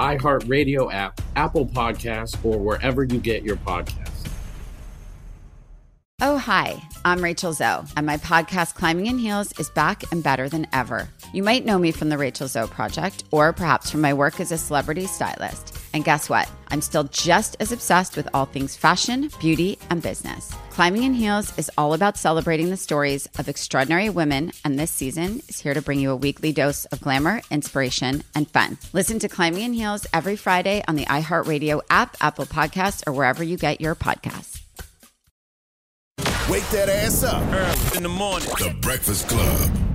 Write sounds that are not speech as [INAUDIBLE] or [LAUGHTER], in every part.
iHeartRadio app, Apple Podcasts, or wherever you get your podcasts. Oh, hi, I'm Rachel Zoe, and my podcast, Climbing in Heels, is back and better than ever. You might know me from the Rachel Zoe Project, or perhaps from my work as a celebrity stylist. And guess what? I'm still just as obsessed with all things fashion, beauty, and business. Climbing in Heels is all about celebrating the stories of extraordinary women, and this season is here to bring you a weekly dose of glamour, inspiration, and fun. Listen to Climbing in Heels every Friday on the iHeartRadio app, Apple Podcasts, or wherever you get your podcasts. Wake that ass up early in the morning. The Breakfast Club.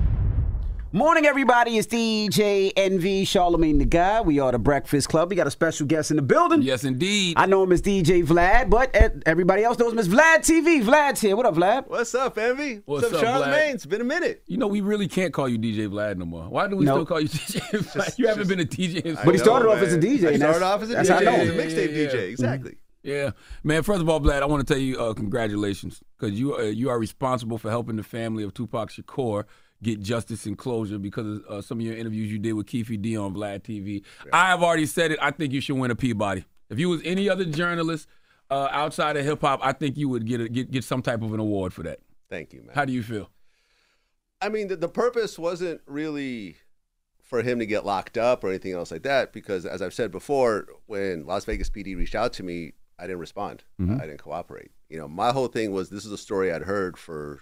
Morning, everybody. It's DJ Envy Charlemagne the God. We are the Breakfast Club. We got a special guest in the building. Yes, indeed. I know him as DJ Vlad, but everybody else knows him as Vlad TV. Vlad's here. What up, Vlad? What's up, Envy? What's, What's up, Charlemagne? It's been a minute. You know, we really can't call you DJ Vlad no more. Why do we nope. still call you [LAUGHS] DJ Vlad? Just, you haven't just, been a DJ. But he started know, off as a DJ. He started off as a DJ. I know. He's a mixtape yeah, yeah, DJ. Exactly. Mm-hmm. Yeah, man. First of all, Vlad, I want to tell you uh, congratulations because you uh, you are responsible for helping the family of Tupac Shakur get justice and closure because of uh, some of your interviews you did with Keefe D on Vlad TV. Yeah. I have already said it. I think you should win a Peabody. If you was any other journalist uh, outside of hip hop, I think you would get, a, get get some type of an award for that. Thank you, man. How do you feel? I mean, the, the purpose wasn't really for him to get locked up or anything else like that because, as I've said before, when Las Vegas PD reached out to me, I didn't respond. Mm-hmm. I didn't cooperate. You know, my whole thing was this is a story I'd heard for,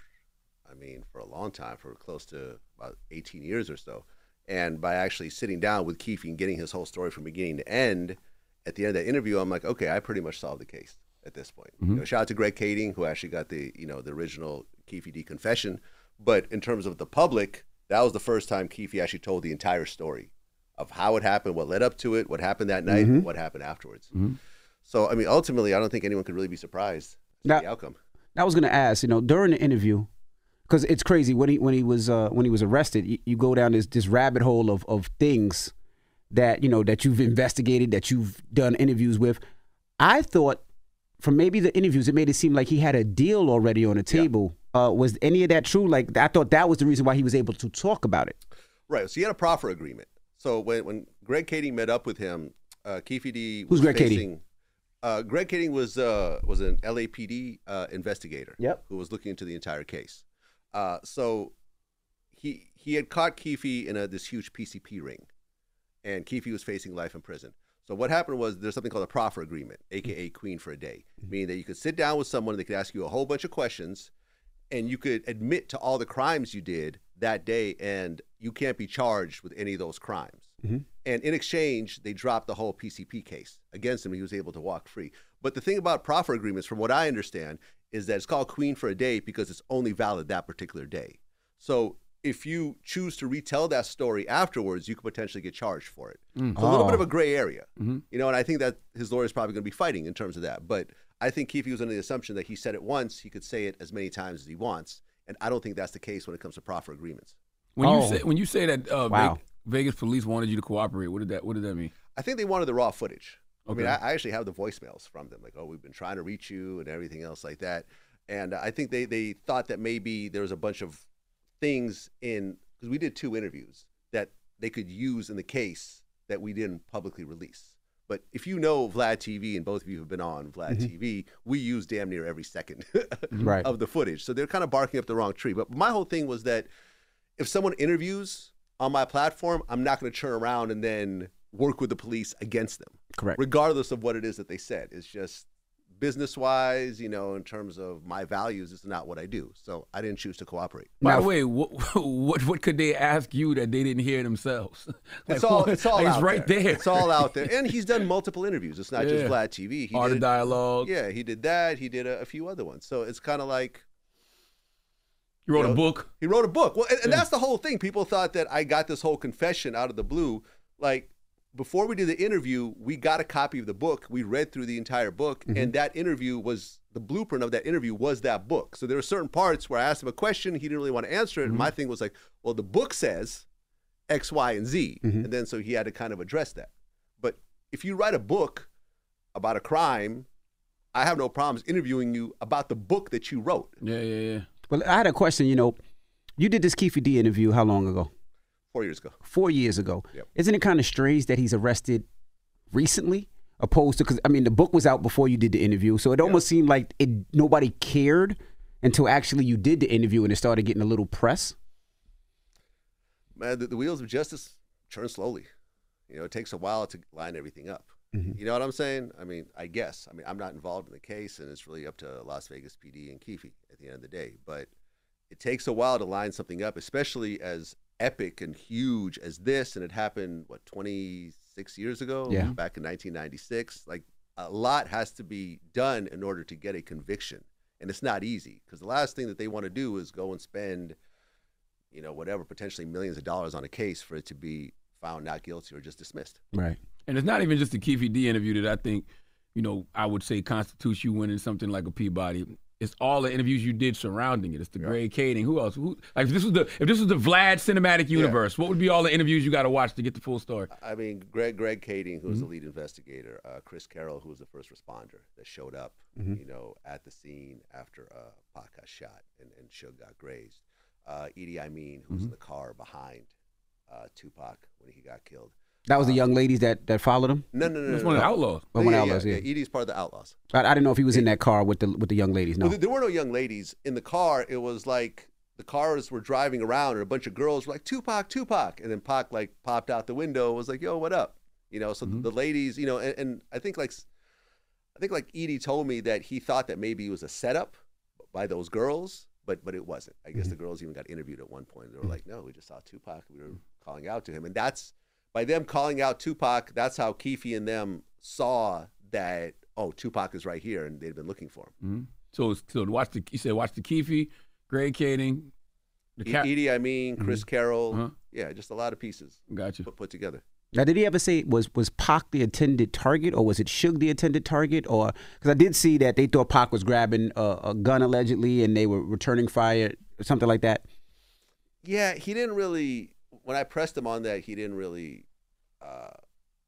I mean, for a long time, for close to about 18 years or so. And by actually sitting down with Keefe and getting his whole story from beginning to end, at the end of that interview, I'm like, okay, I pretty much solved the case at this point. Mm-hmm. You know, shout out to Greg Kading, who actually got the, you know, the original Keefe D confession. But in terms of the public, that was the first time Keefe actually told the entire story of how it happened, what led up to it, what happened that night, mm-hmm. what happened afterwards. Mm-hmm. So, I mean, ultimately, I don't think anyone could really be surprised now, the outcome. I was going to ask, you know, during the interview, because it's crazy when he when he was uh, when he was arrested, you, you, go down this this rabbit hole of of things that you know that you've investigated, that you've done interviews with. I thought from maybe the interviews, it made it seem like he had a deal already on the table. Yeah. Uh, was any of that true? Like I thought that was the reason why he was able to talk about it. Right. So he had a proffer agreement. So when when Greg Kading met up with him, uh, Keefe D who's Greg facing, Kading? Uh, Greg Kading was uh, was an LAPD uh, investigator. Yep. Who was looking into the entire case. Uh, so he he had caught Keefe in a, this huge PCP ring, and Keefe was facing life in prison. So what happened was there's something called a proffer agreement, aka Queen for a day, mm-hmm. meaning that you could sit down with someone, they could ask you a whole bunch of questions, and you could admit to all the crimes you did that day, and you can't be charged with any of those crimes. Mhm. And in exchange, they dropped the whole PCP case against him. He was able to walk free. But the thing about proffer agreements, from what I understand, is that it's called Queen for a day because it's only valid that particular day. So if you choose to retell that story afterwards, you could potentially get charged for it. Mm. It's a little bit Oh. of a gray area, Mhm. you know. And I think that his lawyer is probably going to be fighting in terms of that. But I think Keefe was under the assumption that he said it once, he could say it as many times as he wants, and I don't think that's the case when it comes to proffer agreements. When Oh. you say when you say that uh, Wow. Ve- Vegas police wanted you to cooperate, what did that what did that mean? I think they wanted the raw footage. I mean, I, I actually have the voicemails from them, like, "Oh, we've been trying to reach you" and everything else like that. And I think they they thought that maybe there was a bunch of things in because we did two interviews that they could use in the case that we didn't publicly release. But if you know Vlad TV, and both of you have been on Vlad mm-hmm. TV, we use damn near every second [LAUGHS] Right. of the footage. So they're kind of barking up the wrong tree. But my whole thing was that if someone interviews on my platform, I'm not going to turn around and then work with the police against them Correct. regardless of what it is that they said. It's just business wise, you know, in terms of my values, it's not what I do. So I didn't choose to cooperate. By Now- the way, what, [LAUGHS] what what could they ask you that they didn't hear themselves? [LAUGHS] It's all what- it's all like, out it's right there. there. It's all out there. And he's done [LAUGHS] multiple interviews. It's not just Yeah. Vlad TV. He Art of dialogue. Yeah, he did that. He did a, a few other ones. So it's kind of like he wrote you know, a book. He wrote a book. Well, and, and Yeah. that's the whole thing. People thought that I got this whole confession out of the blue. Like before we did the interview, we got a copy of the book. We read through the entire book, and mm-hmm. that interview was the blueprint of that interview was that book. So there were certain parts where I asked him a question, he didn't really want to answer it, and my mm-hmm. thing was like, well, the book says X, Y, and Z, mm-hmm. and then so he had to kind of address that. But if you write a book about a crime, I have no problems interviewing you about the book that you wrote. Yeah, yeah, yeah. Well, I had a question. You know, you did this Keefe D interview how long ago? Four years ago. Four years ago. Yep. Isn't it kind of strange that he's arrested recently, opposed to because I mean the book was out before you did the interview, so it almost seemed like it nobody cared until actually you did the interview and it started getting a little press. man, the, the wheels of justice turn slowly. You know, it takes a while to line everything up. Mm-hmm. You know what I'm saying? I mean, I guess. I mean, I'm not involved in the case, and it's really up to Las Vegas PD and Keefe at the end of the day. But it takes a while to line something up, especially as epic and huge as this. And it happened what 26 years ago, Yeah. Mm-hmm. back in 1996. Like a lot has to be done in order to get a conviction, and it's not easy because the last thing that they want to do is go and spend you know, whatever, potentially millions of dollars on a case for it to be found not guilty or just dismissed. Right. And it's not even just the Keefe D interview that I think, you know, I would say constitutes you winning something like a Peabody. It's all the interviews you did surrounding it. It's the Greg Kading. Who else? Who like if this was the if this was the Vlad cinematic universe, what would be all the interviews you got to watch to get the full story? I mean, Greg Greg Kading, who was the lead investigator, uh, Chris Carroll, who was the first responder that showed up, you know, at the scene after uh, Pac got shot and, and Suge got grazed. Uh, E.D.I. Mean, who was in the car behind uh, Tupac when he got killed. That was the young ladies that that followed him. No, no, no, That's no, one of the no. outlaws. Oh, one of the yeah, outlaws, yeah, yeah. yeah. Edie's part of the outlaws. I, I didn't know if he was in that car with the with the young ladies. No. Well, there- there were no young ladies in the car. It was like the cars were driving around, and a bunch of girls were like Tupac, Tupac, and then Pac like popped out the window, and was like, "Yo, what up?" You know. So mm-hmm. the ladies, you know, and, and I think like I think like Edie told me that he thought that maybe it was a setup by those girls, but but it wasn't. I guess mm-hmm. the girls even got interviewed at one point. They were mm-hmm. like, "No, we just saw Tupac. We were calling out to him," and that's by them calling out Tupac. That's how Keefe and them saw that. Oh, Tupac is right here, and they'd been looking for him. hmm So so watch the you said watch the Keefe, Greg Kading, the E- cat. Edie, I mean, Chris Carroll. Uh-huh. Yeah, just a lot of pieces Gotcha. put, put together. Now, did he ever say was was Pac the intended target, or was it Suge the intended target, or because I did see that they thought Pac was grabbing a, a gun allegedly, and they were returning fire, or something like that. Yeah, he didn't really. When I pressed him on that, he didn't really, uh,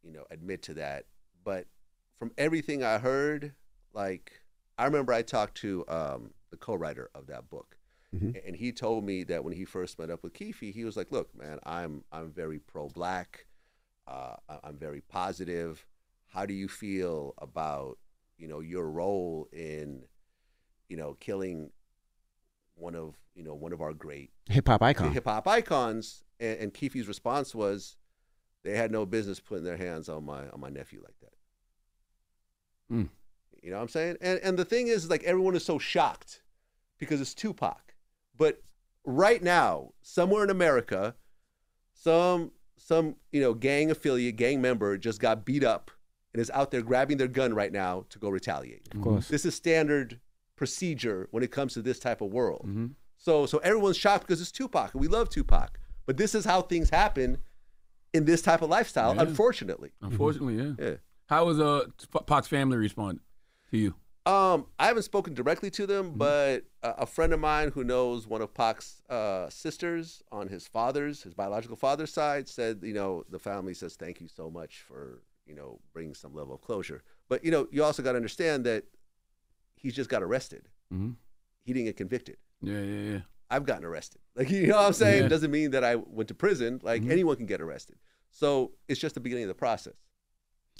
you know, admit to that. But from everything I heard, like I remember I talked to um, the co-writer of that book, and he told me that when he first met up with Keefe, he was like, "Look, man, I'm I'm very pro-black. Uh, I'm very positive. How do you feel about you know your role in you know killing one of you know one of our great Hip hop icon. hip hop icons?" And, and Keefe's response was, "They had no business putting their hands on my on my nephew like that." Mm. You know what I'm saying? And and the thing is, like everyone is so shocked because it's Tupac. But right now, somewhere in America, some some you know gang affiliate, gang member just got beat up and is out there grabbing their gun right now to go retaliate. Of course. This is standard procedure when it comes to this type of world. Mm-hmm. So so everyone's shocked because it's Tupac and we love Tupac. But this is how things happen in this type of lifestyle, Yeah. unfortunately. Unfortunately, yeah. Yeah. How was uh Pac's family responded to you? Um, I haven't spoken directly to them, Mm-hmm. but a, a friend of mine who knows one of Pac's uh, sisters on his father's, his biological father's side, said, you know, the family says thank you so much for, you know, bringing some level of closure. But you know, you also got to understand that he's just got arrested. Mhm. He didn't get convicted. Yeah, yeah, yeah. I've gotten arrested. Like [LAUGHS] you know what I'm saying? Yeah. Doesn't mean that I went to prison. Like Mhm. anyone can get arrested. So it's just the beginning of the process.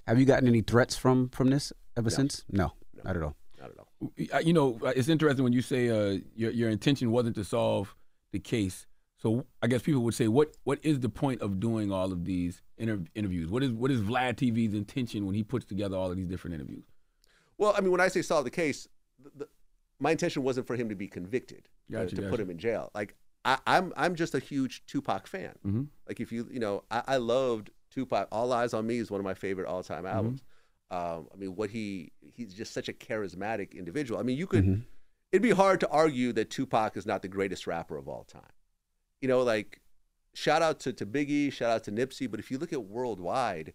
Have you gotten any threats from from this ever since? No, not at all. Not at all. Uh, You know, uh, it's interesting when you say uh, your your intention wasn't to solve the case. So I guess people would say, what what is the point of doing all of these inter- interviews? What is what is Vlad TV's intention when he puts together all of these different interviews? Well, I mean, when I say solve the case, the, the, my intention wasn't for him to be convicted, uh, Gotcha, to put gotcha. him in jail. Like I, I'm, I'm just a huge Tupac fan. Mm-hmm. Like if you, you know, I, I loved Tupac. All Eyez on Me is one of my favorite all-time Mm-hmm. albums. Um, I mean, what he, he's just such a charismatic individual. I mean, you could, Mm-hmm. it'd be hard to argue that Tupac is not the greatest rapper of all time. You know, like shout out to, to Biggie, shout out to Nipsey, but if you look at worldwide,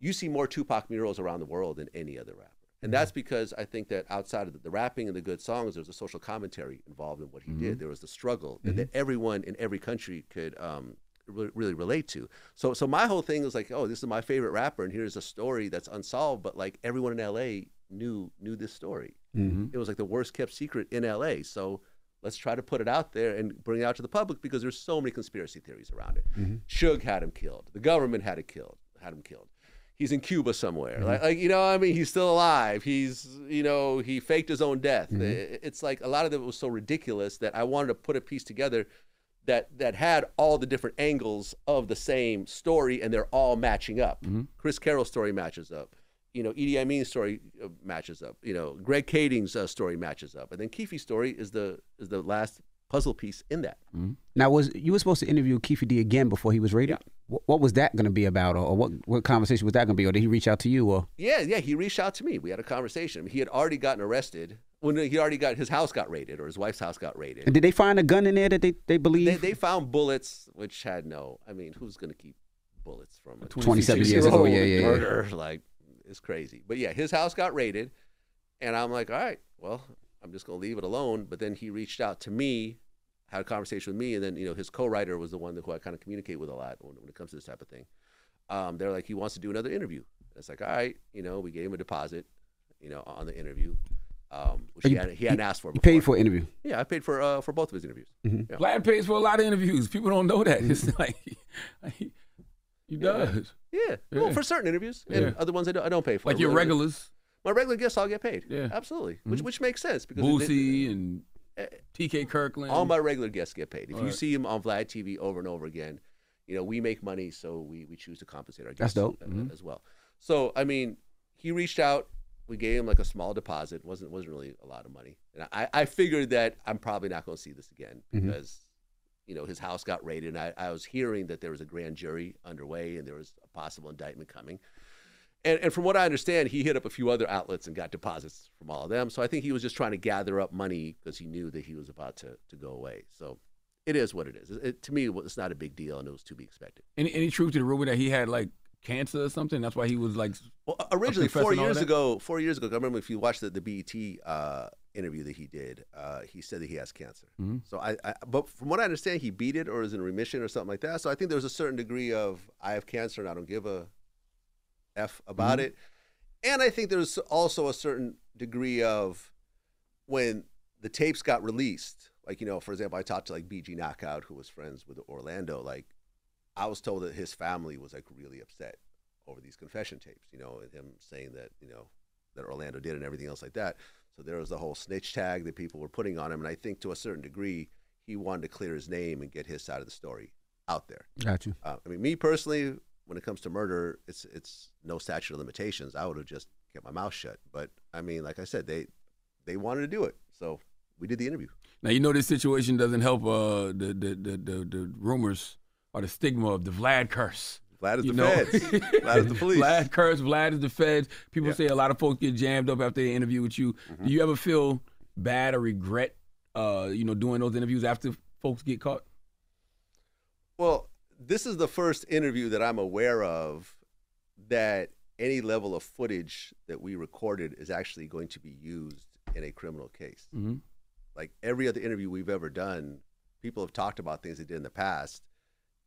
you see more Tupac murals around the world than any other rapper. And that's because I think that outside of the, the rapping and the good songs, there was a social commentary involved in what he did. There was the struggle that, that everyone in every country could um, really, really relate to. So, so my whole thing was like, oh, this is my favorite rapper, and here's a story that's unsolved, but like everyone in LA knew knew this story. Mm-hmm. It was like the worst kept secret in LA. So let's try to put it out there and bring it out to the public because there's so many conspiracy theories around it. Suge had him killed. The government had it killed. Had him killed. He's in Cuba somewhere. Like, like you know, I mean, he's still alive. He's you know, he faked his own death. I- It's like a lot of it was so ridiculous that I wanted to put a piece together that that had all the different angles of the same story and they're all matching up. Chris Carroll's story matches up. You know, E.D.I. Mean's story uh, matches up. You know, Greg Kading's uh, story matches up, and then Keefe's story is the is the last puzzle piece in that. Now, was you were supposed to interview Keefe D again before he was raided? What, what was that going to be about, or, what what conversation was that going to be, or did he reach out to you, or Yeah, yeah. He reached out to me. We had a conversation. He had already gotten arrested when he already got his house got raided or his wife's house got raided. and did they find a gun in there that they they believe? They, they found bullets, which had no. I mean, who's going to keep bullets from a 27 years ago, 26-year-old yeah, yeah, yeah. murder? Like, it's crazy. But yeah, his house got raided, and I'm like, all right, well, I'm just going to leave it alone. But then he reached out to me, had a conversation with me, and then you know his co-writer was the one who I kind of communicate with a lot when, when it comes to this type of thing. Um, they're like, he wants to do another interview. It's like, all right, you know, we gave him a deposit, you know, on the interview, um, which Oh, he, you- had, he hadn't asked for. You paid for an interview. Yeah, I paid for uh, for both of his interviews. Mm-hmm. Yeah. Vlad pays for a lot of interviews. People don't know that. It's like [LAUGHS] he, he does. Yeah. Well, Yeah. for certain interviews and Yeah. other ones I don't, I don't pay for. Like your regulars, My regular guests all get paid. Yeah. Absolutely. Which which makes sense because Boosie and TK Kirkland. all my regular guests get paid. If All you right. see them on Vlad TV over and over again, you know we make money, so we, we choose to compensate our guests That's guests dope. a- Mm-hmm. as well. So I mean, he reached out. We gave him like a small deposit. wasn't wasn't really a lot of money, and I, I figured that I'm probably not going to see this again Mm-hmm. because you know his house got raided. And I, I was hearing that there was a grand jury underway and there was a possible indictment coming. And, and from what I understand, he hit up a few other outlets and got deposits from all of them. So I think he was just trying to gather up money because he knew that he was about to, to go away. So it is what it is. It, it- to me, it's not a big deal, and it was to be expected. Any, any truth to the rumor that he had like cancer or something? That's why he was like. Well, originally, four years ago, four years ago, I remember if you watched the, the BET uh, interview that he did, uh, he said that he has cancer. Mm-hmm. So I, I, but from what I understand, he beat it or is in remission or something like that. So I think there was a certain degree of I have cancer and I don't give a f about Mm-hmm. it. And I think there's also a certain degree of when the tapes got released. Like you know, for example, I talked to like BG Knockout, who was friends with Orlando. Like I was told that his family was like really upset over these confession tapes, you know, and him saying that, you know, that Orlando did and everything else like that. So there was the whole snitch tag that people were putting on him. And I think to a certain degree, he wanted to clear his name and get his side of the story out there. Got you. Uh, I mean, me personally, when it comes to murder, it's it's no statute of limitations. I would have just kept my mouth shut. But I mean, like I said, they they wanted to do it, so we did the interview. Now you know this situation doesn't help uh, the, the, the the the rumors or the stigma of the Vlad curse. Vlad is you the know? feds. Vlad is the [LAUGHS] police. Vlad curse. Vlad is the feds. People Yeah. say a lot of folks get jammed up after they interview with you. Mm-hmm. Do you ever feel bad or regret, uh, you know, doing those interviews after folks get caught? Well, this is the first interview that I'm aware of that any level of footage that we recorded is actually going to be used in a criminal case. Mhm. Like every other interview we've ever done, people have talked about things they did in the past,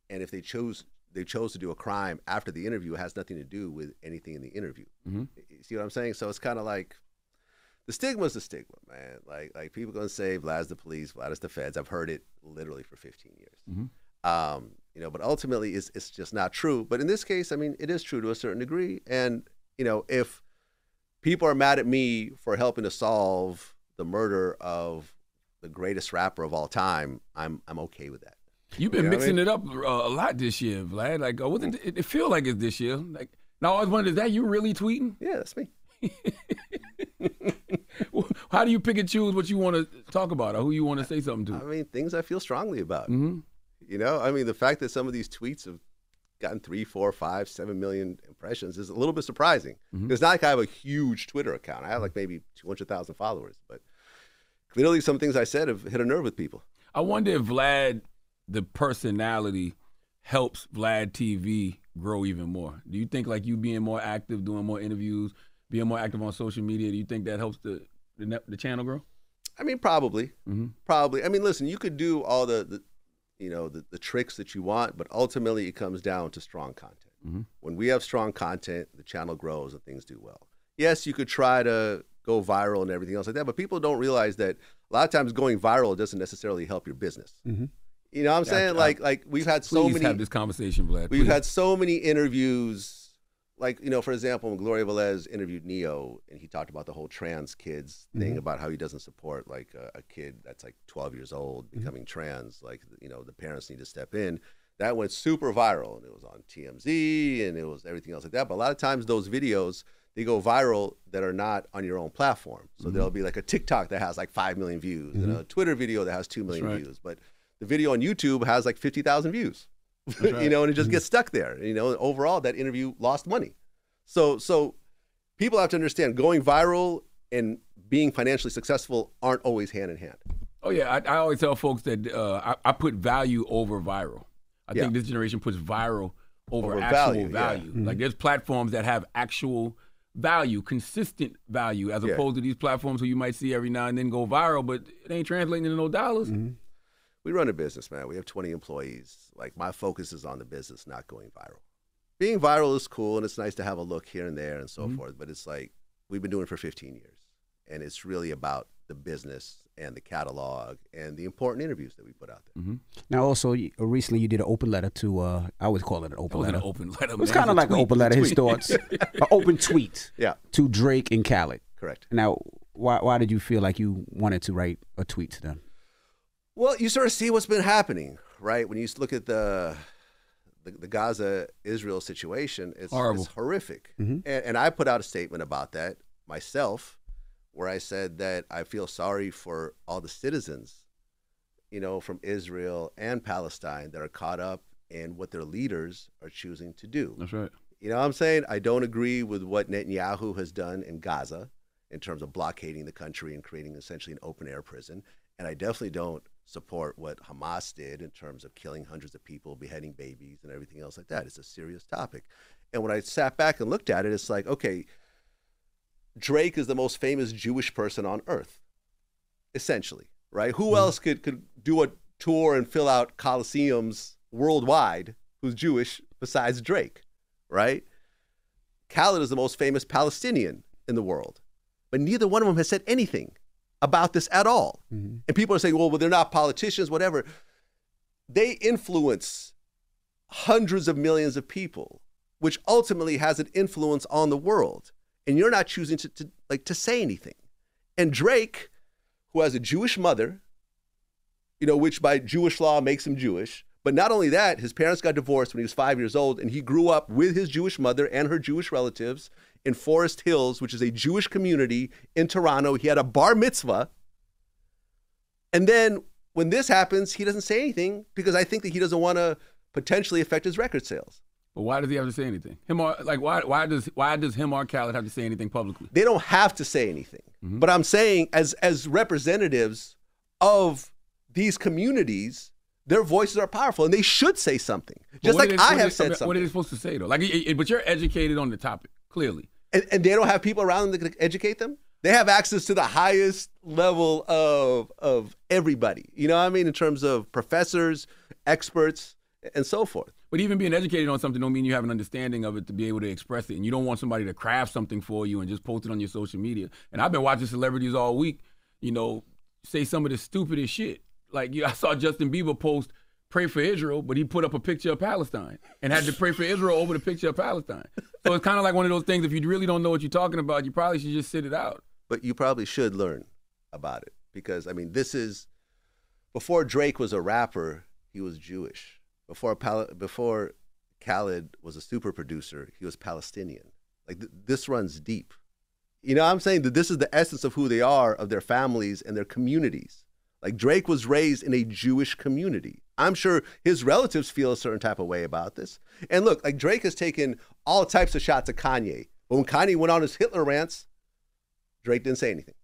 and if they chose they chose to do a crime after the interview, it has nothing to do with anything in the interview. Mhm. You see what I'm saying? So it's kind of like the stigma is the stigma, man. Like like people gonna say Vlad's the police, Vlad is the feds. I've heard it literally for 15 years. Mhm. Um, you know, but ultimately it's it's just not true. But in this case, I mean, it is true to a certain degree. And you know, if people are mad at me for helping to solve the murder of the greatest rapper of all time, I'm I'm okay with that. You've been You know what I mixing mean? it up uh, a lot this year, Vlad. Like, uh, wasn't it, it feel like it's this year? Like, now I was wondering, is that you really tweeting? Yeah, that's me. [LAUGHS] How do you pick and choose what you want to talk about or who you want to say something to? I mean, things I feel strongly about. hmm You know, I mean, the fact that some of these tweets have gotten three, four, five, seven million impressions is a little bit surprising. Mhm. It's not like I have a huge Twitter account. I have like maybe 200,000 followers, but clearly some things I said have hit a nerve with people. I wonder if Vlad, the personality, helps Vlad TV grow even more. Do you think like you being more active, doing more interviews, being more active on social media, do you think that helps the the, the channel grow? I mean, probably, hmm probably. I mean, listen, you could do all the, the you know, the, the tricks that you want, but ultimately it comes down to strong content. Mhm. When we have strong content, the channel grows and things do well. Yes, you could try to go viral and everything else like that, but people don't realize that a lot of times going viral doesn't necessarily help your business. You know what I'm Yeah, saying? I- like, like we've had so Please many. have this conversation, Vlad. We've please. had so many interviews, like you know, for example, when Gloria Velez interviewed Neo, and he talked about the whole trans kids thing mm-hmm. about how he doesn't support like a, a kid that's like 12 years old mm-hmm. becoming trans. Like you know, the parents need to step in. That went super viral, and it was on TMZ, and it was everything else like that. But a lot of times, those videos they go viral that are not on your own platform. So mm-hmm. there'll be like a TikTok that has like five million views, and a Twitter video that has two million right. views, but the video on YouTube has like 50,000 views. [LAUGHS] you know, and it just mm-hmm. gets stuck there. You know, overall, that interview lost money. So, so people have to understand going viral and being financially successful aren't always hand in hand. Oh yeah, I, I always tell folks that uh, I, I put value over viral. I Yeah. think this generation puts viral over, Over actual value, value. yeah. Like mm-hmm. there's platforms that have actual value, consistent value, as Yeah. opposed to these platforms who you might see every now and then go viral, but it ain't translating into no dollars. Mm-hmm. We run a business, man. We have 20 employees. Like my focus is on the business, not going viral. Being viral is cool and it's nice to have a look here and there and so forth, but it's like we've been doing it for 15 years. And it's really about the business and the catalog and the important interviews that we put out there. Now, also you- uh, recently you did an open letter to. Uh, I always call it an open wasn't letter. an open letter. it was kind of It's a like an open letter. His thoughts, [LAUGHS] an open tweet Yeah, to Drake and Khaled. correct. Now, why why did you feel like you wanted to write a tweet to them? Well, you sort of see what's been happening, right? When you look at the the, the Gaza Israel situation, it's, it's horrific. Mhm. And, and I put out a statement about that myself, where I said that I feel sorry for all the citizens, you know, from Israel and Palestine that are caught up in what their leaders are choosing to do. That's right. You know what I'm saying? I don't agree with what Netanyahu has done in Gaza in terms of blockading the country and creating essentially an open air prison. And I definitely don't support what Hamas did in terms of killing hundreds of people, beheading babies, and everything else like that. It's a serious topic. And when I sat back and looked at it, it's like, okay, Drake is the most famous Jewish person on earth, essentially, right? Who mm-hmm. else could, could do a tour and fill out coliseums worldwide who's Jewish besides Drake, right? Khaled is the most famous Palestinian in the world, but neither one of them has said anything about this at all. Mm-hmm. And people are saying, well, well, they're not politicians, whatever. They influence hundreds of millions of people, which ultimately has an influence on the world. And you're not choosing to, to like to say anything. And Drake, who has a Jewish mother, you know, which by Jewish law makes him Jewish. But not only that, his parents got divorced when he was five years old, and he grew up with his Jewish mother and her Jewish relatives in Forest Hills, which is a Jewish community in Toronto. He had a bar mitzvah. And then when this happens, he doesn't say anything because I think that he doesn't want to potentially affect his record sales. But why does he have to say anything? Him or like why why does why does him or Khaled have to say anything publicly? They don't have to say anything. Mm-hmm. But I'm saying as as representatives of these communities, their voices are powerful and they should say something. Just like they- I have they- said I mean, something. What are they supposed to say though? Like, but you're educated on the topic clearly. and, and they don't have people around them that can educate them. They have access to the highest level of of everybody. You know what I mean? In terms of professors, experts, and so forth. But even being educated on something don't mean you have an understanding of it to be able to express it. And you don't want somebody to craft something for you and just post it on your social media. And I've been watching celebrities all week, you know, say some of the stupidest shit. Like you, I saw Justin Bieber post pray for Israel, but he put up a picture of Palestine and had to pray for Israel over the picture of Palestine. So it's kind of like one of those things. If you really don't know what you're talking about, you probably should just sit it out. But you probably should learn about it because I mean, this is before Drake was a rapper, he was Jewish. Before Pal- before Khaled was a super producer, he was Palestinian. Like th- this runs deep. You know, I'm saying that this is the essence of who they are, of their families and their communities. Like Drake was raised in a Jewish community. I'm sure his relatives feel a certain type of way about this. And look, like Drake has taken all types of shots at Kanye. But when Kanye went on his Hitler rants, Drake didn't say anything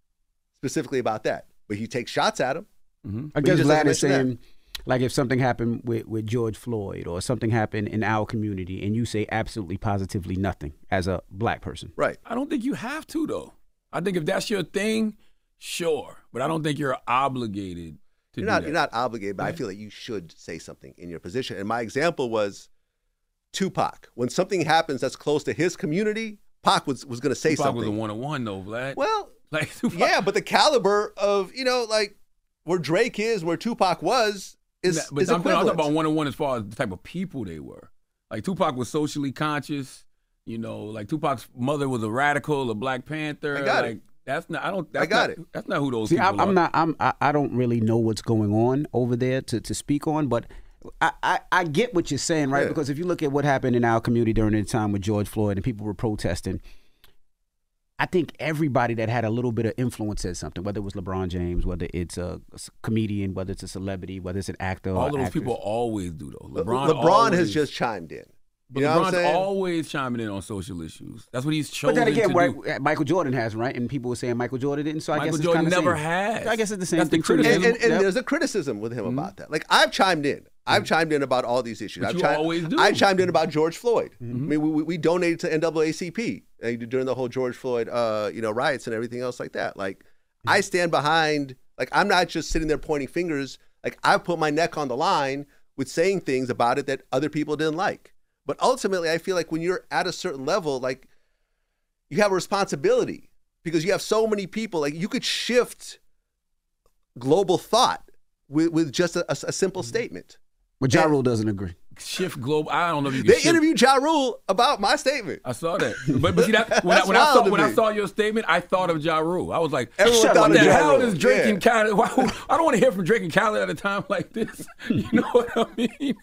specifically about that. But he takes shots at him. Mm-hmm. I guess just Vlad is mention that. saying, like, if something happened with, with George Floyd or something happened in our community, and you say absolutely positively nothing as a black person. Right. I don't think you have to though. I think if that's your thing, sure. But I don't think you're obligated to You're do not that. you're not obligated, but I feel like you should say something in your position. And my example was Tupac. When something happens that's close to his community, Pac was was going to say Tupac something. was a one on one though, Vlad. Well, [LAUGHS] like Tupac, yeah, but the caliber of you know like where Drake is, where Tupac was, is but is I'm, equivalent. talking about one on one as far as the type of people they were. Like Tupac was socially conscious. You know, like Tupac's mother was a radical, a Black Panther. I got it. Like, That's not. I don't. That's got not, it. That's not who those See, I, people are. I'm not. I'm. I, I don't really know what's going on over there to, to speak on, but I, I, I get what you're saying, right? Yeah. Because if you look at what happened in our community during the time with George Floyd and people were protesting, I think everybody that had a little bit of influence said something. Whether it was LeBron James, whether it's a comedian, whether it's a celebrity, whether it's an actor. All or those actress. people always do though. Le- LeBron. LeBron always, has just chimed in. But You know what I'm LeBron's always chiming in on social issues. That's what he's chosen But then again, to right, do. Uh, Michael Jordan has right, and people were saying Michael Jordan didn't. So I Michael guess it's Jordan kinda never same. has. I guess it's the same That's thing. too. criticism. and, and, and Yep. there's a criticism with him mm-hmm. about that. Like I've chimed in. I've mm-hmm. chimed in about all these issues. But I've you chimed, always do. I chimed in about George Floyd. Mm-hmm. I mean, we, we, we donated to NAACP uh, during the whole George Floyd, uh, you know, riots and everything else like that. Like, I stand behind. Like, I'm not just sitting there pointing fingers. Like, I put my neck on the line with saying things about it that other people didn't like. But ultimately, I feel like when you're at a certain level, like, you have a responsibility because you have so many people. Like, you could shift global thought with, with just a, a- a simple mm-hmm. statement. But Ja Rule doesn't agree. Shift global. I don't know if you can. They shift- interviewed Ja Rule about my statement. I saw that, but, but see that [LAUGHS] when, I, when I saw when I saw your statement, I thought of Ja Rule. I was like, Everyone "Shut thought up, of the hell is Drake yeah. and Khaled? Why, [LAUGHS] I don't want to hear from Drake and Khaled at a time [LAUGHS] like this. You know what I mean?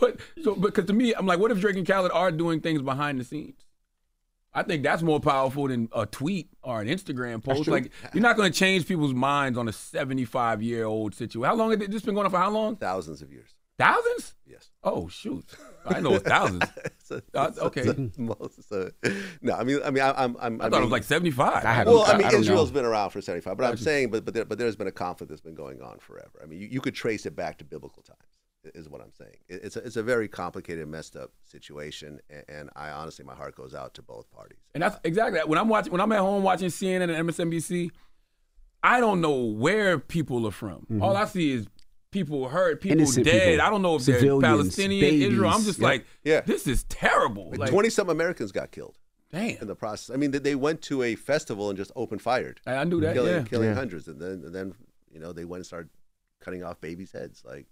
But so because to me, I'm like, what if Drake and Khaled are doing things behind the scenes? I think that's more powerful than a tweet or an Instagram post. Like you're not going to change people's minds on a 75 year old situation. How long has this been going on for? How long? Thousands of years. Thousands? Yes. Oh shoot! I know it's thousands. It's a- [LAUGHS] Uh, it's a- okay. it's [LAUGHS] a most- a- no, I mean, I mean, I, I'm, I'm, I thought it was like 75. I Well, I I mean, don't Israel's know. been around for 75, but I'm Gotcha. saying, but but there, but there's been a conflict that's been going on forever. I mean, you, you could trace it back to biblical times, is what I'm saying. It- It's a, it's a very complicated, messed up situation, and, and I honestly, my heart goes out to both parties. And that's exactly when I'm watching when I'm at home watching CNN and MSNBC. I don't know where people are from. All I see is people hurt, people Innocent dead. people. I don't know if they're Civilians, Palestinian, Israel. I'm just Yep. like, Yeah. this is terrible. Like Like, 20 some Americans got killed damn. in the process. I mean, they, they went to a festival and just open fired, I, I knew that. killing, yeah. killing Yeah. hundreds, and then and then you know they went and started cutting off babies' heads. Like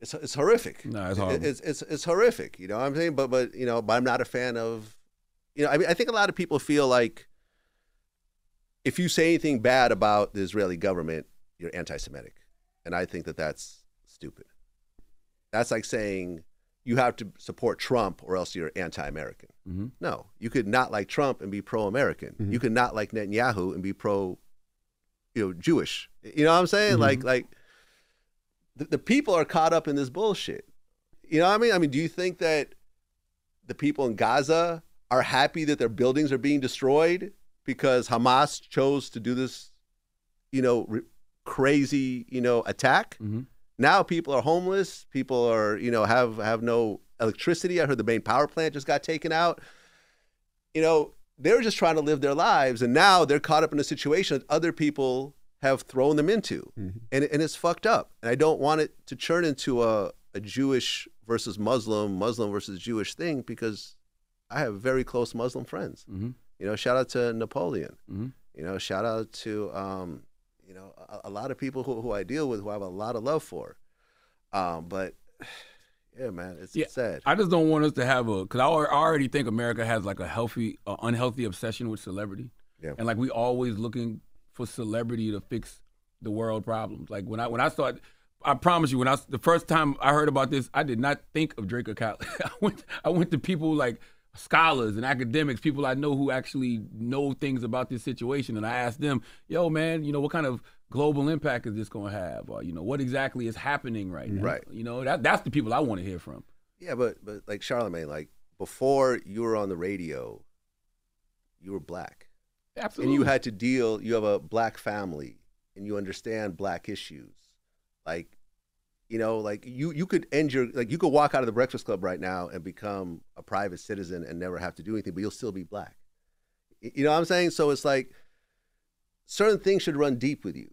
it's it's horrific. No, it's horrible. It's it's it's horrific. You know what I'm saying? But but you know, but I'm not a fan of. You know, I mean, I think a lot of people feel like if you say anything bad about the Israeli government, you're anti-Semitic, and I think that that's stupid. That's like saying you have to support Trump or else you're anti-American. Mhm. No, you could not like Trump and be pro-American. You could not like Netanyahu and be pro, you know, Jewish. You know what I'm saying? Like like the, the people are caught up in this bullshit. You know what I mean? I mean, do you think that the people in Gaza are happy that their buildings are being destroyed because Hamas chose to do this, you know, re- crazy, you know, attack? Mm-hmm. Now people are homeless. People are, you know, have have no electricity. I heard the main power plant just got taken out. You know, they're just trying to live their lives, and now they're caught up in a situation that other people have thrown them into, Mm-hmm. and and it's fucked up. And I don't want it to turn into a a Jewish versus Muslim, Muslim versus Jewish thing because I have very close Muslim friends. Mm-hmm. You know, shout out to Napoleon. Mm-hmm. You know, shout out to um, you know a, a lot of people who, who I deal with who I have a lot of love for. Um, but [SIGHS] yeah, man, it's, Yeah, sad. I just don't want us to have a because I I already think America has like a healthy, uh, unhealthy obsession with celebrity, Yeah. and like we always looking for celebrity to fix the world problems. Like when I when I started, I promise you, when I the first time I heard about this, I did not think of Drake or Khaled. [LAUGHS] I went I went to people like scholars and academics, people I know who actually know things about this situation, and I asked them, "Yo, man, you know what kind of global impact is this going to have? Or you know what exactly is happening right now? Right. You know that that's the people I want to hear from." Yeah, but but like Charlemagne, like before you were on the radio, you were black. Absolutely. And you had to deal, you have a black family and you understand black issues. Like, you know, like you you could end your like you could walk out of the Breakfast Club right now and become a private citizen and never have to do anything, but you'll still be black. You know what I'm saying? So it's like certain things should run deep with you,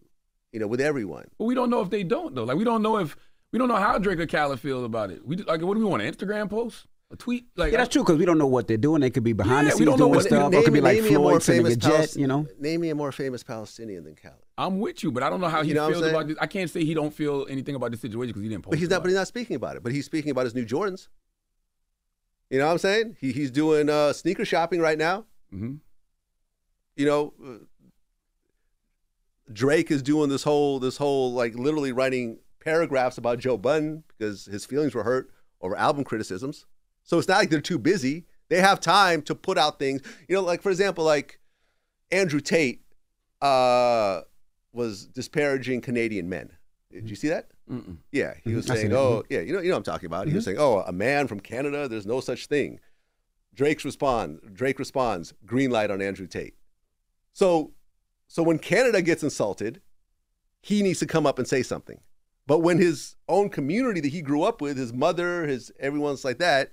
you know, with everyone. But we don't know if they don't though. Like we don't know if we don't know how Drake or Khaled feel about it. We like what do we want? An Instagram post, a tweet? Like yeah, that's true because we don't know what they're doing. They could be behind Yeah, the we scenes don't know doing what- stuff. Or it could be like me a Floyd sending a jet. Palis- You know, Name me a more famous Palestinian than Khaled. I'm with you, but I don't know how he You know feels about this. I can't say he don't feel anything about this situation because he didn't post. But he's not. But he's not speaking about it. But he's speaking about his new Jordans. You know what I'm saying? He he's doing uh, sneaker shopping right now. it. Mhm. You know, uh, Drake is doing this whole this whole like literally writing paragraphs about Joe Budden because his feelings were hurt over album criticisms. So it's not like they're too busy. They have time to put out things. You know, like for example, like Andrew Tate uh, was disparaging Canadian men. Did you see that? Mm-mm. Yeah, he was I saying, seen it. "Oh, yeah, you know, you know what I'm talking about." He was saying, "Oh, a man from Canada, there's no such thing." Drake's respond. Drake responds, "Green light on Andrew Tate." So, so when Canada gets insulted, he needs to come up and say something. But when his own community that he grew up with, his mother, his everyone's like that,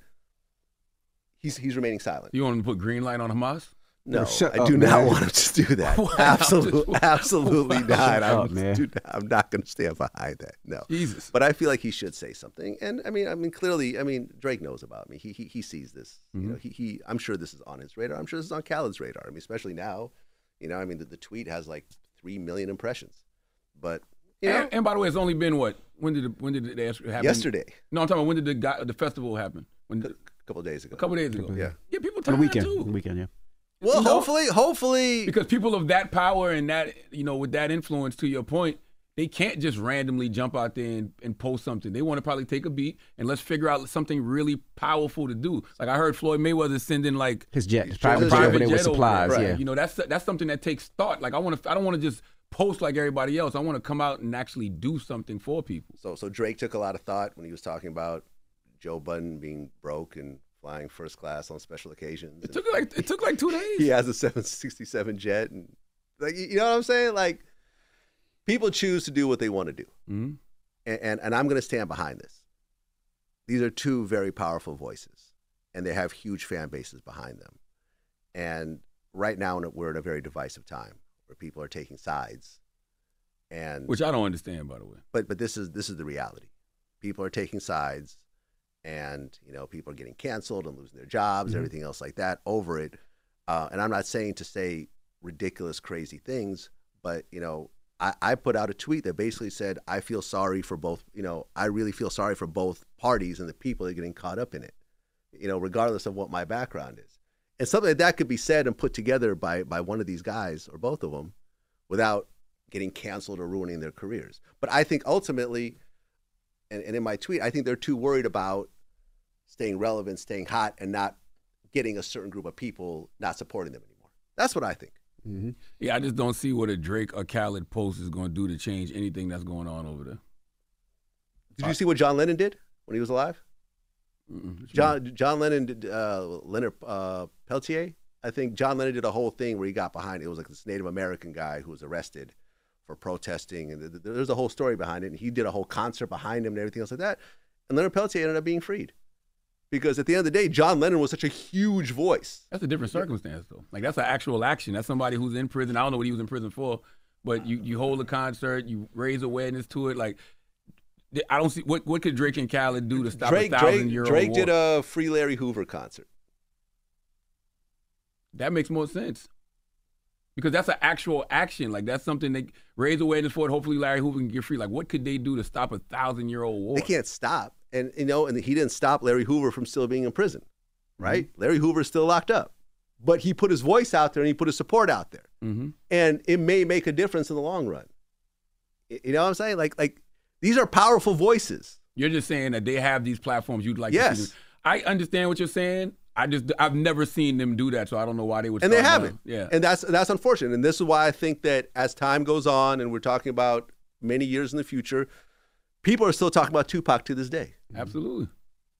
he's he's remaining silent. You want him to put green light on Hamas? No, shut I up, do not man. want him to do that. [LAUGHS] [LAUGHS] Wow. Absolutely, absolutely Wow. not. Shut I'm, up, man. do not- I'm not going to stand behind that. No. Jesus. But I feel like he should say something. And I mean, I mean, clearly, I mean, Drake knows about me. He he, he sees this. You know, mm-hmm. he, he I'm sure this is on his radar. I'm sure this is on Khaled's radar. I mean, especially now. You know, I mean, the, the tweet has like three million impressions. But you know, And, and by the way, it's only been what? When did it, when did it happen? yesterday, No, I'm talking about when did the guy, the festival happen? When a couple days ago. a couple days ago. Yeah. Yeah, people on the turn weekend. too. The weekend, yeah. Well, You know? hopefully, hopefully, because people of that power and that you know with that influence to your point they can't just randomly jump out there and, and post something they want to probably take a beat and let's figure out something really powerful to do like i heard floyd mayweather sending like His jet, his His private jet jet. over with jet over supplies. there. Yeah. you know that's that's something that takes thought like i want to i don't want to just post like everybody else i want to come out and actually do something for people So so Drake took a lot of thought when he was talking about Joe Budden being broke and flying first class on special occasions. it took like it took like two days [LAUGHS] he has a 767 jet and like you know what I'm saying? Like people choose to do what they want to do. Mhm. And and, and I'm going to stand behind this. These are two very powerful voices and they have huge fan bases behind them. And right now we're in a very divisive time where people are taking sides. And which i don't understand by the way but but this is this is the reality. People are taking sides, and you know people are getting canceled and losing their jobs, everything else like that over it. Uh, and I'm not saying to say ridiculous, crazy things, but you know I, I put out a tweet that basically said I feel sorry for both. You know I really feel sorry for both parties and the people that are getting caught up in it. You know regardless of what my background is, and something like that could be said and put together by by one of these guys or both of them, without getting canceled or ruining their careers. But I think ultimately, and, and in my tweet, I think they're too worried about staying relevant, staying hot, and not getting a certain group of people not supporting them anymore. That's what I think. yeah i just don't see what a drake or khaled post is going to do to change anything that's going on over there Did you see what John Lennon did when he was alive? John John Lennon did uh, Leonard uh, Peltier. I think John Lennon did a whole thing where he got behind. It was like this Native American guy who was arrested for protesting, and th- th- there's a whole story behind it. And he did a whole concert behind him and everything else like that. And Leonard Peltier ended up being freed because at the end of the day, John Lennon was such a huge voice. That's a different circumstance, though. Like that's an actual action. That's somebody who's in prison. I don't know what he was in prison for, but you you hold a concert, you raise awareness to it. Like I don't see what what could Drake and Khaled do to stop Drake a thousand Drake, year old Drake war? did a Free Larry Hoover concert. That makes more sense. Because that's an actual action. Like that's something they raise awareness for it. Hopefully Larry Hoover can get free. Like what could they do to stop a thousand year old war? They can't stop, and you know, and he didn't stop Larry Hoover from still being in prison, right? Mm-hmm. Larry Hoover's still locked up, but he put his voice out there and he put his support out there, Mm-hmm. and it may make a difference in the long run. You know what I'm saying? Like, like these are powerful voices. You're just saying that they have these platforms you'd like to Yes. I understand what you're saying. I just I've never seen them do that, so I don't know why they would and they haven't. doing- Yeah. and that's that's unfortunate. And this is why I think that as time goes on, and we're talking about many years in the future, people are still talking about Tupac to this day mm-hmm. Absolutely.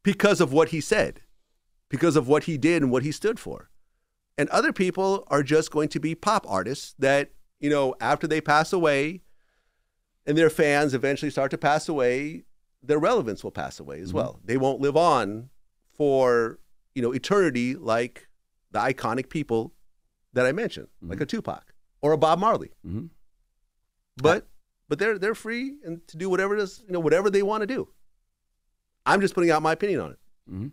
because of what he said, because of what he did and what he stood for. And other people are just going to be pop artists that you know after they pass away, and their fans eventually start to pass away, their relevance will pass away as mm-hmm. well. They won't live on for you know eternity like the iconic people that I mentioned, like a Tupac or a Bob Marley. Mm-hmm. But but they're they're free and to do whatever it is you know whatever they want to do. I'm just putting out my opinion on it. Mm-hmm.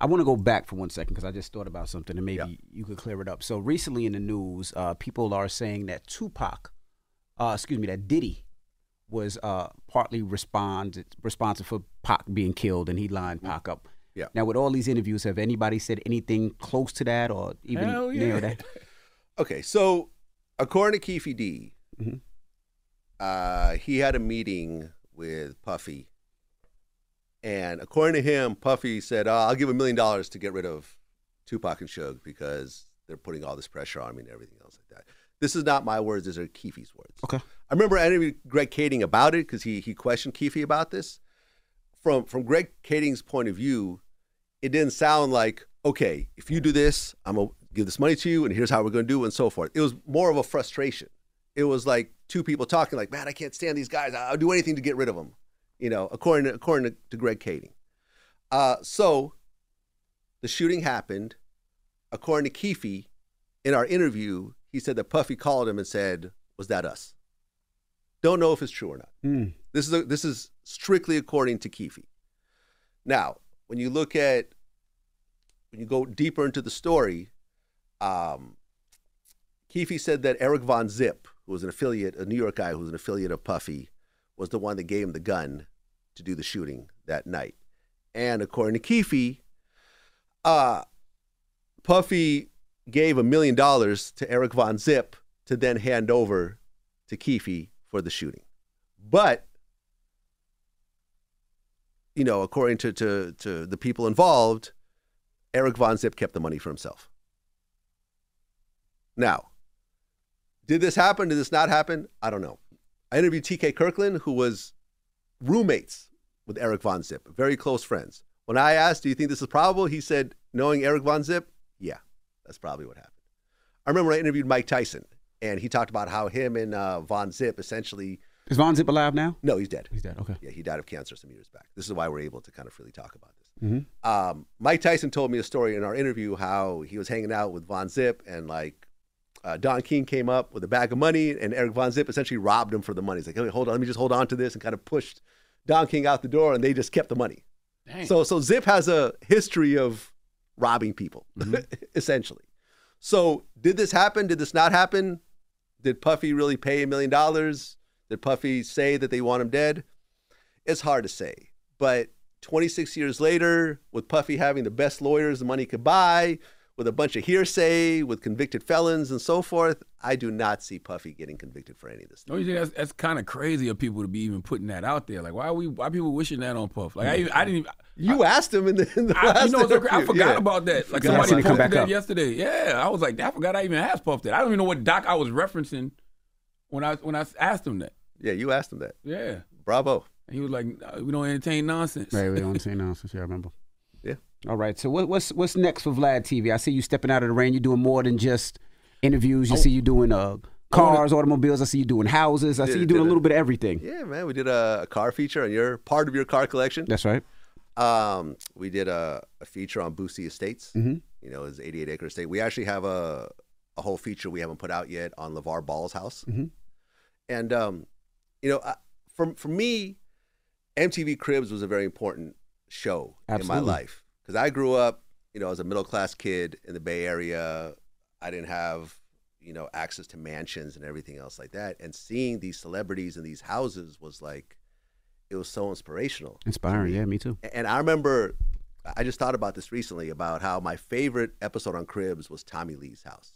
I want to go back for one second because I just thought about something and maybe you could clear it up. So recently in the news, uh, people are saying that Tupac, uh, excuse me, that Diddy was uh, partly respond, responsible for Pac being killed and he lined Pac up. Yeah. Now with all these interviews, have anybody said anything close to that or even Hell near yeah. that? [LAUGHS] Okay, so according to Keefe D, Mhm. uh, he had a meeting with Puffy, and according to him, Puffy said, oh, "I'll give a million dollars to get rid of Tupac and Suge because they're putting all this pressure on me and everything else like that." This is not my words; these are Keefe's words. Okay. I remember I interviewed Greg Kading about it because he he questioned Keefe about this. From from Greg Kading's point of view, it didn't sound like okay, if you do this, I'm gonna give this money to you, and here's how we're gonna do, it, and so forth. It was more of a frustration. It was like two people talking, like, man, I can't stand these guys. I'll do anything to get rid of them. You know, according to, according to, to Greg Kading. Uh, so the shooting happened. According to Keefe, in our interview, he said that Puffy called him and said, "Was that us?" Don't know if it's true or not. Mm. This is a, this is strictly according to Keefe. Now, when you look at when you go deeper into the story, um, Keefe said that Eric Von Zip, who was an affiliate, a New York guy who was an affiliate of Puffy, was the one that gave him the gun to do the shooting that night. And according to Keefe, uh, Puffy gave a million dollars to Eric Von Zip to then hand over to Keefe for the shooting. But, you know, according to, to, to the people involved, Eric Von Zip kept the money for himself. Now, did this happen? Did this not happen? I don't know. I interviewed TK Kirkland, who was roommates with Eric Von Zip, very close friends. When I asked, Do you think this is probable? He said, Knowing Eric Von Zip, yeah, that's probably what happened. I remember I interviewed Mike Tyson, and he talked about how him and uh, Von Zip essentially. Is Von Zip alive now? No, he's dead. He's dead. Okay. Yeah, he died of cancer some years back. This is why we're able to kind of freely talk about this. Mm-hmm. Um, Mike Tyson told me a story in our interview how he was hanging out with Von Zip and like uh, Don King came up with a bag of money and Eric Von Zip essentially robbed him for the money. He's like, hey, hold on, let me just hold on to this and kind of pushed Don King out the door and they just kept the money. Dang. So so Zip has a history of robbing people, [LAUGHS] essentially. So did this happen? Did this not happen? Did Puffy really pay a million dollars? Did Puffy say that they want him dead? It's hard to say. But 26 years later, with Puffy having the best lawyers the money could buy, with a bunch of hearsay, with convicted felons and so forth, I do not see Puffy getting convicted for any of this. Think that's, that's kind of crazy of people to be even putting that out there? Like, why are we? Why people wishing that on Puff? Like, I, even, I didn't even. You asked him in the, in the I, last you know, I forgot Yeah. about that. Like somebody posted back that up. yesterday. Yeah, I was like, I forgot I even asked Puff that. I don't even know what doc I was referencing when I when I asked him that. Yeah, you asked him that. Yeah, Bravo. and he was like, "We don't entertain nonsense." Right, we don't [LAUGHS] say nonsense. Yeah, I remember. Yeah. All right. So what, what's what's next for Vlad TV? I see you stepping out of the rain. You're doing more than just interviews. You see you doing uh cars, automobiles. I see you doing houses. I see you doing a little a- bit of everything. Yeah, man. We did a, a car feature on your part of your car collection. That's right. Um, we did a, a feature on Boosie Estates. Mhm. You know, his 88 acre estate. We actually have a a whole feature we haven't put out yet on LaVar Ball's house. Mhm. And um, you know, I, for for me, MTV Cribs was a very important show in my life because I grew up, you know, as a middle class kid in the Bay Area. I didn't have you know access to mansions and everything else like that, and seeing these celebrities in these houses was like, it was so inspirational. Inspiring. me. Yeah, me too. And I remember, I just thought about this recently about how my favorite episode on Cribs was Tommy Lee's house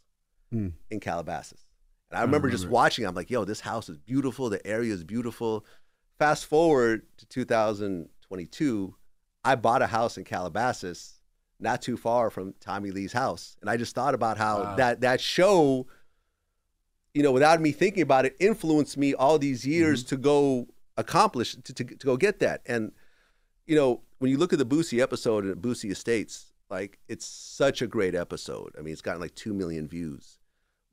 Hmm. in Calabasas. And I remember mm-hmm, just mm-hmm. remember it. watching. I'm like, yo, this house is beautiful. The area is beautiful. Fast forward to 2022, I bought a house in Calabasas, not too far from Tommy Lee's house, and I just thought about how Wow. that that show, you know, without me thinking about it, influenced me all these years mm-hmm. to go accomplish to, to to go get that. And you know, when you look at the Boosie episode at Boosie Estates, like it's such a great episode. I mean, it's gotten like two million views.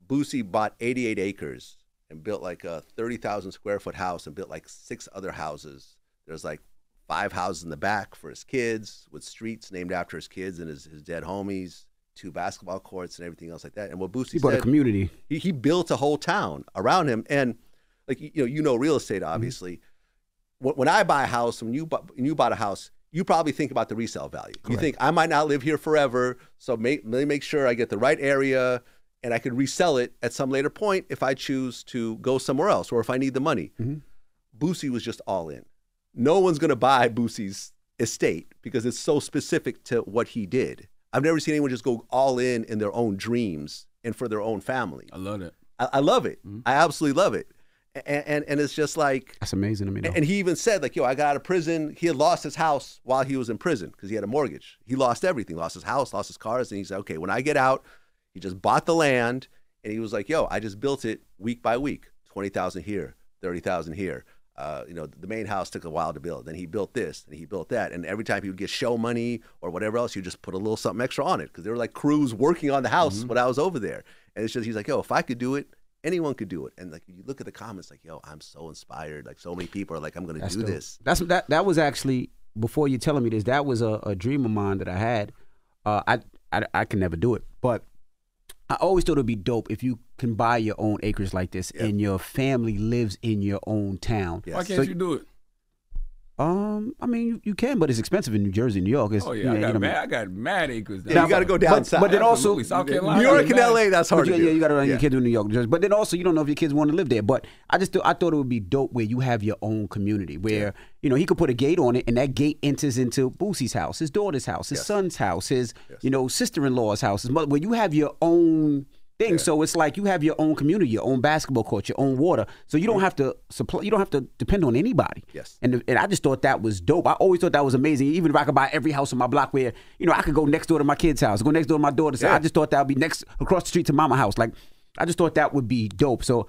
Boosie bought 88 acres and built like a 30,000 square foot house and built like six other houses. There's like five houses in the back for his kids with streets named after his kids and his, his dead homies, two basketball courts and everything else like that. And what Boosie He bought a community. he, he built a whole town around him and like you know you know real estate mm-hmm. obviously when, when i buy a house when you bu- when you bought a house you probably think about the resale value you think i might not live here forever so make, let me make sure i get the right area and i could resell it at some later point if i choose to go somewhere else or if i need the money mm-hmm. Boosie was just all in no one's going to buy Boosie's estate because it's so specific to what he did i've never seen anyone just go all in in their own dreams and for their own family I love it. I, I love it. Mm-hmm. I absolutely love it. And, and and it's just like, That's amazing to me. Though. and he even said like, yo, I got out of prison. He had lost his house while he was in prison because he had a mortgage. He lost everything, lost his house, lost his cars, and he said, okay, when I get out, he just bought the land, and he was like, yo, I just built it week by week, twenty thousand here, thirty thousand here. Uh, you know, the main house took a while to build. Then he built this, and he built that, and every time he would get show money or whatever else, he would just put a little something extra on it because there were like crews working on the house when I was over there. And it's just he's like, yo, if I could do it, anyone could do it. And like you look at the comments, like, yo, I'm so inspired. Like so many people are like, I'm gonna do dope. this. That's that. That was actually before you telling me this. That was a, a dream of mine that I had. Uh, I, I I can never do it, but I always thought it'd be dope if you can buy your own acres like this, Yeah. and your family lives in your own town. Yes. Why can't So- you do it? Um, I mean, you, you can, but it's expensive in New Jersey, New York. It's, Oh you yeah, know, I got you know, mad. I got mad acres. Yeah, you got to go down but- south. but then also- Absolutely. South Carolina. New York and. LA, that's hard But to yeah, do. yeah, you got to run. Yeah. You can't do New York, New Jersey. But then also, you don't know if your kids want to live there. But I just, thought- I thought it would be dope where you have your own community, where you know he could put a gate on it, and that gate enters into Boosie's house, his daughter's house, his Yes. son's house, his you know sister-in-law's house, his mother. Where you have your own thing. So it's like you have your own community, your own basketball court, your own water. So you don't mm-hmm. have to supply. You don't have to depend on anybody. Yes. And and I just thought that was dope. I always thought that was amazing. Even if I could buy every house on my block, where you know I could go next door to my kid's house, go next door to my daughter's. house. I just thought that would be next across the street to mama house. Like I just thought that would be dope. So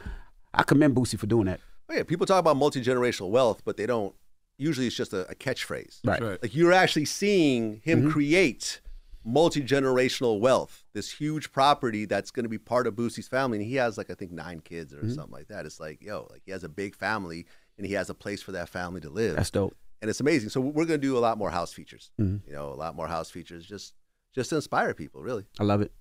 I commend Boosie for doing that. Oh, yeah, people talk about multi generational wealth, but they don't. Usually, it's just a, a catchphrase. Right. right. Like you're actually seeing him mm-hmm. create multi generational wealth. This huge property that's going to be part of Boosie's family, and he has like I think nine kids or something like that. It's like yo, like he has a big family, and he has a place for that family to live. That's dope. and it's amazing. So we're going to do a lot more house features. You know, a lot more house features, just just to inspire people, really. I love it.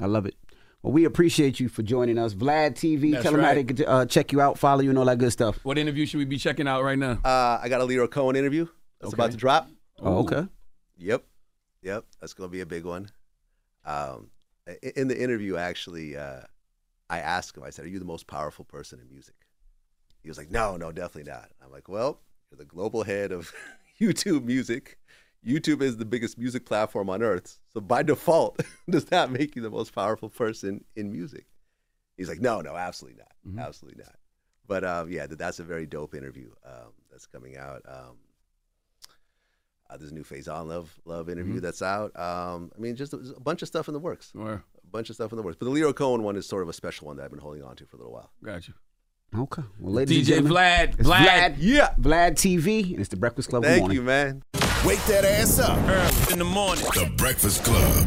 I love it. Well, we appreciate you for joining us. Vlad TV, That's tell them how they can uh, check you out, follow you, and all that good stuff. What interview should we be checking out right now? Uh, I got a Lyor Cohen interview that's about to drop. Oh, okay. Yep, yep, that's going to be a big one. Um, in the interview, actually, uh, I asked him. I said, "Are you the most powerful person in music?" He was like, "No, no, definitely not." I'm like, "Well, you're the global head of [LAUGHS] YouTube Music. YouTube is the biggest music platform on earth. So by default, [LAUGHS] does that make you the most powerful person in music?" He's like, "No, no, absolutely not, absolutely not." But um, yeah, that's a very dope interview um, that's coming out. Um, uh, there's a new Faizon Love Love interview that's out. Um, I mean, just a, a bunch of stuff in the works. Or A bunch of stuff in the works. But the Lyor Cohen one is sort of a special one that I've been holding on to for a little while. got you. Okay. Well, ladies and DJ gentlemen, Vlad. it's Vlad. Vlad. Yeah. Vlad TV, and it's the Breakfast Club. Good Thank morning. you, man. Wake that ass up early in the morning. The Breakfast Club.